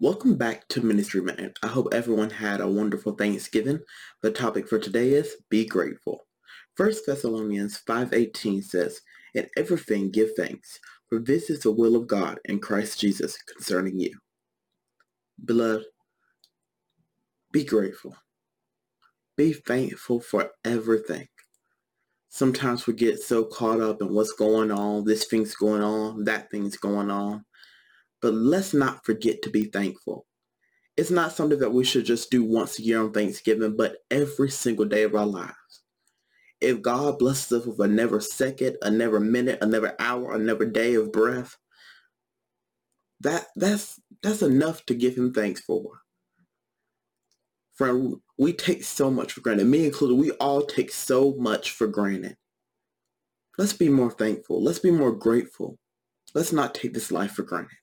Welcome back to Ministry Man. I hope everyone had a wonderful Thanksgiving. The topic for today is be grateful. 1 Thessalonians 5.18 says, In everything give thanks, for this is the will of God in Christ Jesus concerning you. Beloved, be grateful. Be thankful for everything. Sometimes we get so caught up in what's going on, this thing's going on, that thing's going on but let's not forget to be thankful. It's not something that we should just do once a year on Thanksgiving, but every single day of our lives. If God blesses us with another second, another minute, another hour, another day of breath, that that's that's enough to give him thanks for. Friend, we take so much for granted. Me included, we all take so much for granted. Let's be more thankful. Let's be more grateful. Let's not take this life for granted.